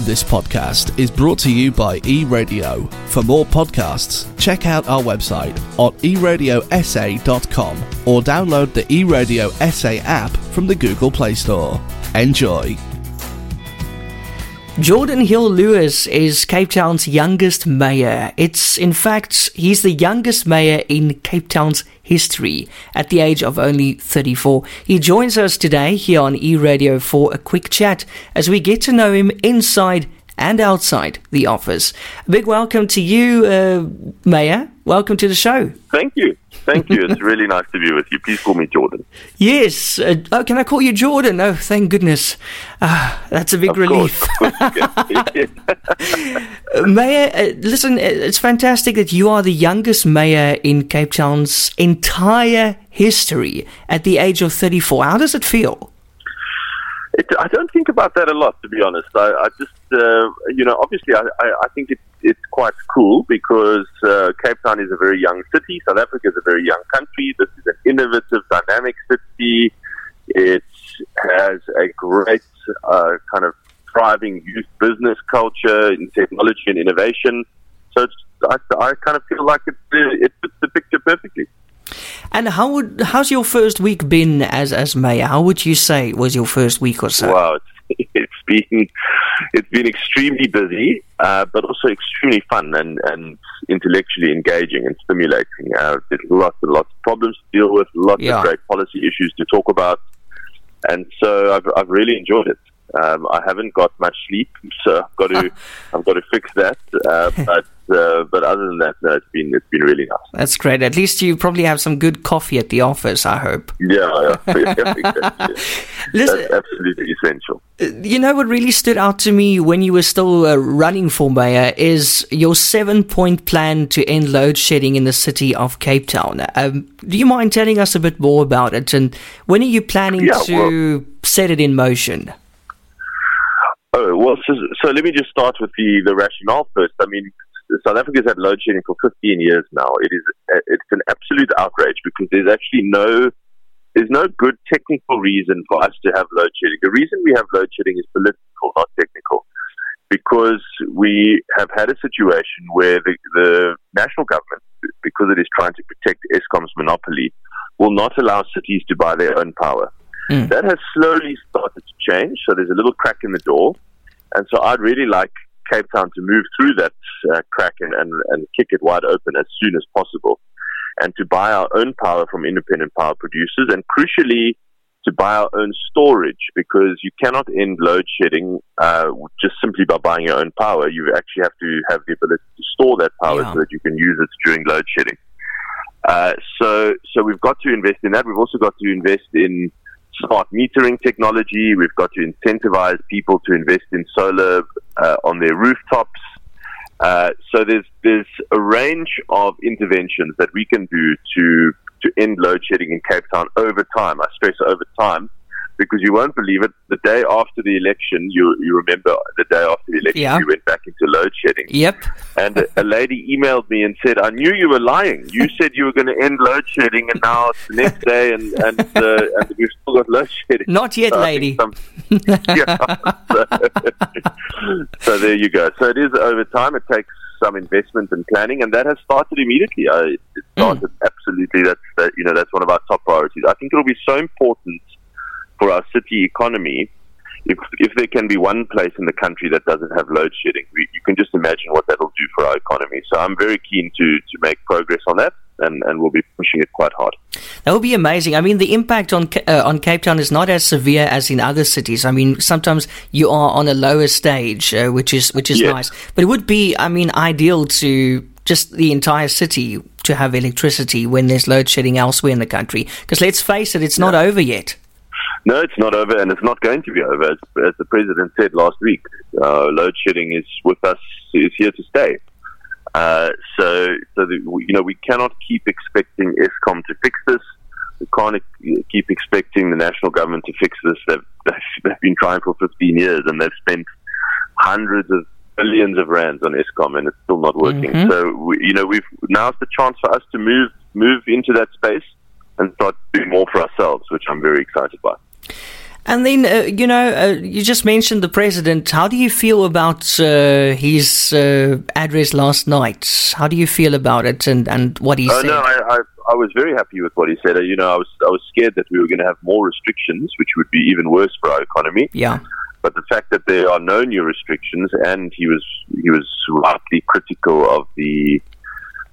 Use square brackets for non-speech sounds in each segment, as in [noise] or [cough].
This podcast is brought to you by eRadio. For more podcasts, check out our website on eradiosa.com or download the eRadio SA app from the Google Play Store. Enjoy. Geordin Hill-Lewis is Cape Town's youngest mayor. It's, in fact, he's the youngest mayor in Cape Town's history at the age of only 34. He joins us today here on E Radio for a quick chat as we get to know him inside and outside the office. A big welcome to you, uh, Mayor. Welcome to the show. Thank you. Thank you. It's really [laughs] nice to be with you. Please call me Geordin. Yes. Uh, oh, can I call you Geordin? Oh, thank goodness. Uh, that's a big Of relief. [laughs] [laughs] course, of course, yeah. Mayor, uh, listen, uh, it's fantastic that you are the youngest mayor in Cape Town's entire history at the age of 34. How does it feel? It, I don't think about that a lot, to be honest. I, I just, uh, you know, obviously, I, I, I think it, it's quite cool because uh, Cape Town is a very young city. South Africa is a very young country. This is an innovative, dynamic city. It has a great uh, kind of thriving youth business culture in technology and innovation. So I, I kind of feel like it, it fits the picture perfectly. And how would how's your first week been as as mayor? How would you say was your first week or so? Wow, it's, [laughs] it's been it's been extremely busy, uh, but also extremely fun and, and intellectually engaging and stimulating. Uh, there's lots and lots of problems to deal with, lots Yeah. of great policy issues to talk about, and so I've I've really enjoyed it. Um, I haven't got much sleep, so I've got to [laughs] I've got to fix that. Uh, [laughs] but uh, but other than that, no, it's been it's been really nice. That's great. At least you probably have some good coffee at the office, I hope. Yeah, yeah, [laughs] yeah exactly. [laughs] Listen, That's absolutely essential. you know what really stood out to me when you were still uh, running for mayor is your seven point plan to end load shedding in the city of Cape Town. Um, do you mind telling us a bit more about it? And when are you planning Yeah, to set it in motion? Oh, well, so, so let me just start with the, the rationale first. I mean, South Africa's had load shedding for 15 years now. It is it's an absolute outrage because there's actually no there's no good technical reason for us to have load shedding. The reason we have load shedding is political, not technical, because we have had a situation where the, the national government, because it is trying to protect Eskom's monopoly, will not allow cities to buy their own power. Mm. That has slowly started to change. So there's a little crack in the door. And so I'd really like Cape Town to move through that uh, crack and, and, and kick it wide open as soon as possible. And to buy our own power from independent power producers and crucially to buy our own storage because you cannot end load shedding uh, just simply by buying your own power. You actually have to have the ability to store that power Yeah. so that you can use it during load shedding. Uh, so, so we've got to invest in that. We've also got to invest in smart metering technology. We've got to incentivize people to invest in solar uh, on their rooftops. Uh, so there's there's a range of interventions that we can do to to end load shedding in Cape Town over time. I stress over time because you won't believe it. The day after the election, you you remember the day after the election, Yeah. we went back into load shedding. Yep. And a, a lady emailed me and said, "I knew you were lying. You [laughs] said you were going to end load shedding, and now it's the next day, and and, uh, [laughs] and we've still got load shedding." Not yet, So lady. some- yeah. [laughs] So, so there you go. So it is over time. It takes some investment and planning, and that has started immediately. Uh, it, it started absolutely. That's that, you know that's one of our top priorities. I think it'll be so important for our city economy. If, if there can be one place in the country that doesn't have load shedding, we, you can just imagine what that'll do for our economy. So I'm very keen to, to make progress on that, and, and we'll be pushing it quite hard. That would be amazing. I mean, the impact on uh, on Cape Town is not as severe as in other cities. I mean, sometimes you are on a lower stage, uh, which is which is Yes. nice. But it would be, I mean, ideal to just the entire city to have electricity when there's load shedding elsewhere in the country. Because let's face it, it's not over yet. No, it's not over, and it's not going to be over. As, as the president said last week, uh, load shedding is with us, is here to stay. Uh, so, so the, you know, we cannot keep expecting Eskom to fix this. We can't keep expecting the national government to fix this. They've, they've, been trying for 15 years, and they've spent hundreds of billions of rands on Eskom, and it's still not working. Mhm. So, we, you know, we've now's the chance for us to move move into that space and start doing more for ourselves, which I'm very excited by. And then, uh, you know, uh, you just mentioned the president. How do you feel about uh, his uh, address last night? How do you feel about it and, and what he Oh said? no, I, I I was very happy with what he said. Uh, You know, I was I was scared that we were going to have more restrictions, which would be even worse for our economy. yeah. But the fact that there are no new restrictions, and he was he was rightly critical of the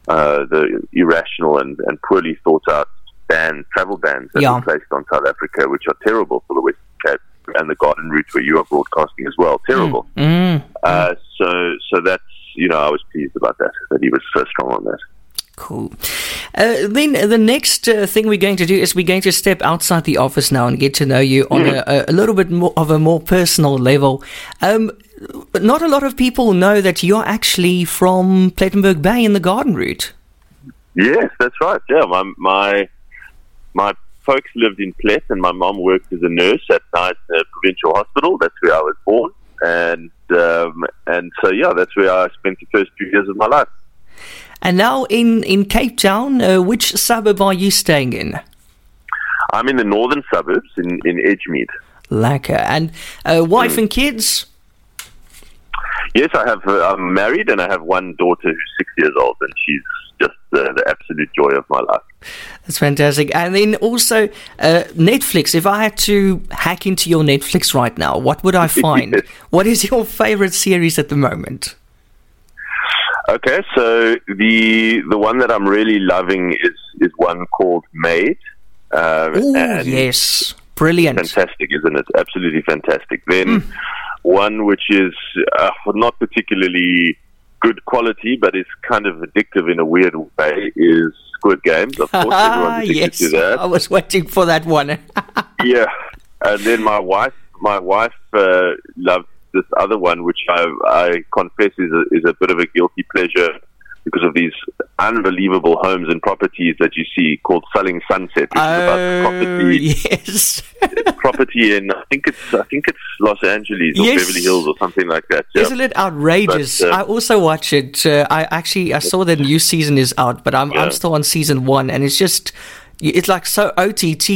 uh, the irrational and, and poorly thought out ban travel bans that Yeah. were placed on South Africa, which are terrible for the Western Cape and the Garden Route where you are broadcasting as well. Terrible. Mm, Uh, so so that's you know I was pleased about that that he was so strong on that. cool. Uh, then the next uh, thing we're going to do is we're going to step outside the office now and get to know you on a, a little bit more of a more personal level. Um, not a lot of people know that you're actually from Plettenberg Bay in the Garden Route. Yes, that's right. Yeah, my my my folks lived in Plett, and my mom worked as a nurse at night a provincial hospital. That's where I was born, and um, and so yeah, that's where I spent the first few years of my life. And now in, in Cape Town, uh, which suburb are you staying in? I'm in the northern suburbs in in Edgemead. Lekker. And uh, wife and kids? Yes, I have. Uh, I'm married, and I have one daughter who's six years old, and she's uh, the absolute joy of my life. That's fantastic. And then also uh, Netflix. If I had to hack into your Netflix right now, what would I [laughs] find? Yes. What is your favorite series at the moment? Okay, so the the one that I'm really loving is is one called Maid. Uh, Oh, and yes. Brilliant. fantastic, isn't it? Absolutely fantastic. Then one which is uh, not particularly good quality, but it's kind of addictive in a weird way, is Squid Games. Of course, [laughs] everyone's addicted yes. to that. I was waiting for that one. [laughs] yeah, and then my wife, my wife uh, loves this other one, which I, I confess is a, is a bit of a guilty pleasure because of these unbelievable homes and properties that you see called Selling Sunset, which is about oh, property [laughs] yes. Property in I think it's I think it's Los Angeles or Yes. Beverly Hills or something like that. Yeah. Isn't it outrageous? But, uh, I also watch it. Uh, I actually I saw the new season is out, but I'm I'm still on season one, and it's just it's like so OTT,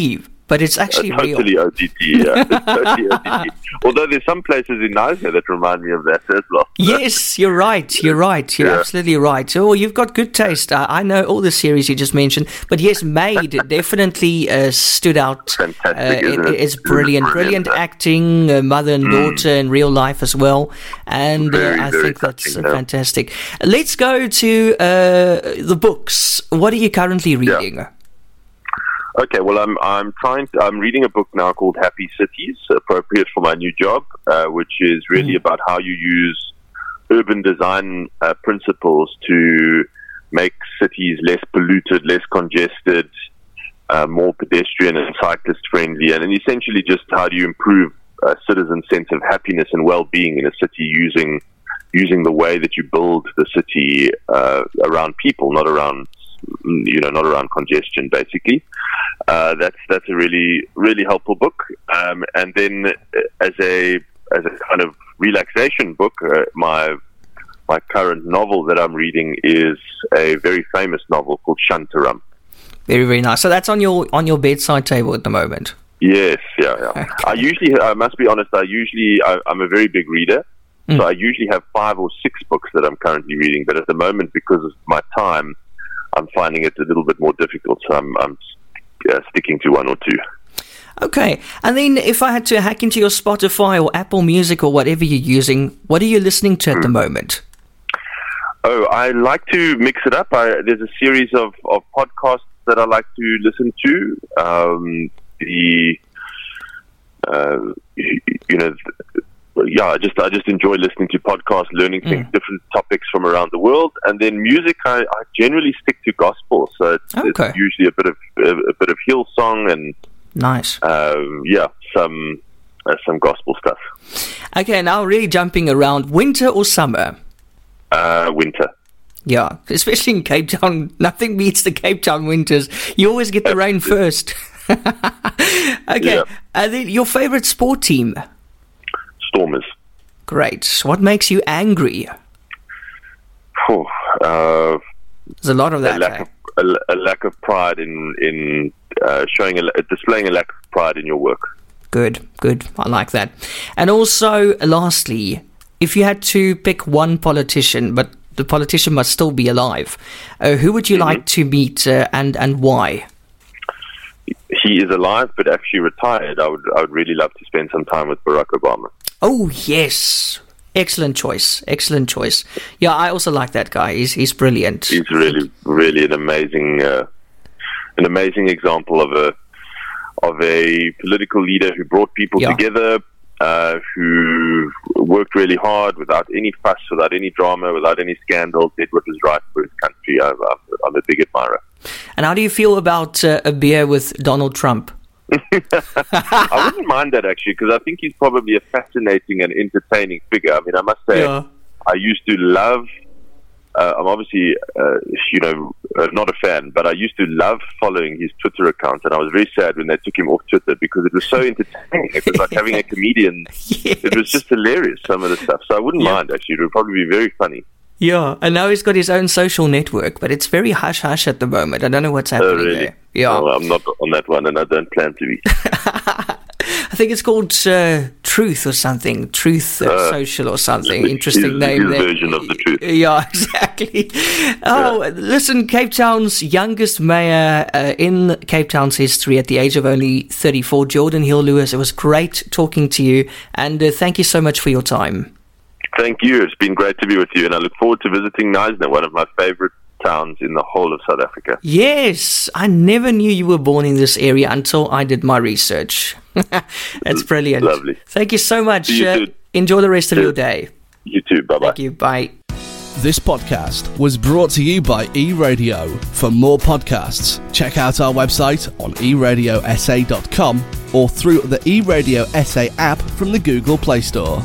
but it's actually real. totally OTT, yeah. [laughs] Totally OTT. Although there's some places in Knysna that remind me of that as well. Yes, you're right. You're right. You're Yeah. absolutely right. Oh, you've got good taste. I, I know all the series you just mentioned, but yes, Maid [laughs] definitely uh, stood out. Fantastic, Uh, it- it? it's brilliant, brilliant, brilliant uh, acting, uh, mother and daughter in real life as well, and uh, Very, I think that's uh, yeah. fantastic. Let's go to uh, the books. What are you currently reading? Okay, well, I'm I'm trying. To, I'm reading a book now called Happy Cities, appropriate for my new job, uh, which is really about how you use urban design uh, principles to make cities less polluted, less congested, uh, more pedestrian and cyclist friendly, and, and essentially just how do you improve a citizen's sense of happiness and well-being in a city using using the way that you build the city uh, around people, not around you know not around congestion, basically. Uh, that's that's a really really helpful book. Um, and then uh, as a as a kind of relaxation book, uh, my my current novel that I'm reading is a very famous novel called Shantaram. Very, very nice. So that's on your on your bedside table at the moment. Yes, yeah, yeah. I usually, I must be honest, I usually, I, I'm a very big reader. So I usually have five or six books that I'm currently reading, but at the moment, because of my time, I'm finding it a little bit more difficult. So I'm, I'm uh, sticking to one or two. Okay, and then if I had to hack into your Spotify or Apple Music or whatever you're using, what are you listening to at the moment? Oh, I like to mix it up. I, there's a series of, of podcasts that I like to listen to. Um, the uh, you, know, yeah, I just I just enjoy listening to podcasts, learning things, different topics from around the world, and then music. I, I generally stick to gospel, so it's, Okay. it's usually a bit of a, a bit of Hillsong and Nice. um, yeah, some uh, some gospel stuff. Okay, now really jumping around, winter or summer? Uh, winter. Yeah, especially in Cape Town, [laughs] nothing beats the Cape Town winters. You always get the rain first. [laughs] okay, Yeah. and then your favorite sport team? Stormers. Great. What makes you angry? Phew, uh, There's a lot of a that. lack eh? of a, a lack of pride in in uh, showing a, displaying a lack of pride in your work. Good, good. I like that. And also, lastly, if you had to pick one politician, but the politician must still be alive, uh, who would you mm-hmm. like to meet uh, and and why? He is alive, but actually retired. I would I would really love to spend some time with Barack Obama. Oh yes, excellent choice. Excellent choice. Yeah, I also like that guy. He's he's brilliant. He's really really an amazing uh, an amazing example of a of a political leader who brought people yeah. together, uh, who worked really hard without any fuss, without any drama, without any scandal, did what was right for his country. I'm, I'm a big admirer. And how do you feel about uh, a beer with Donald Trump? [laughs] [laughs] I wouldn't mind that actually, because I think he's probably a fascinating and entertaining figure. I mean, I must say, yeah. I used to love uh, I'm obviously, uh, you know, uh, not a fan, but I used to love following his Twitter account, and I was very sad when they took him off Twitter because it was so entertaining. It was like having a [laughs] comedian. yes. It was just hilarious, some of the stuff. So I wouldn't yeah. mind, actually. It would probably be very funny. Yeah, and now he's got his own social network, but it's very hush hush at the moment. I don't know what's happening oh, really? there. Yeah, I'm not on that one, and I don't plan to be. [laughs] I think it's called uh, Truth or something, Truth uh, uh, Social or something. Interesting his, name. His there. version of the truth. [laughs] Yeah, exactly. Oh, yeah. listen, Cape Town's youngest mayor uh, in Cape Town's history at the age of only 34, Geordin Hill-Lewis. It was great talking to you, and uh, thank you so much for your time. Thank you. It's been great to be with you, and I look forward to visiting Knysna, one of my favorite towns in the whole of South Africa. Yes, I never knew you were born in this area until I did my research. [laughs] That's brilliant. Lovely. Thank you so much. You uh, enjoy the rest of your day. You too. Bye bye. Thank you. Bye. This podcast was brought to you by eRadio. For more podcasts, check out our website on eradiosa.com or through the eRadio SA app from the Google Play Store.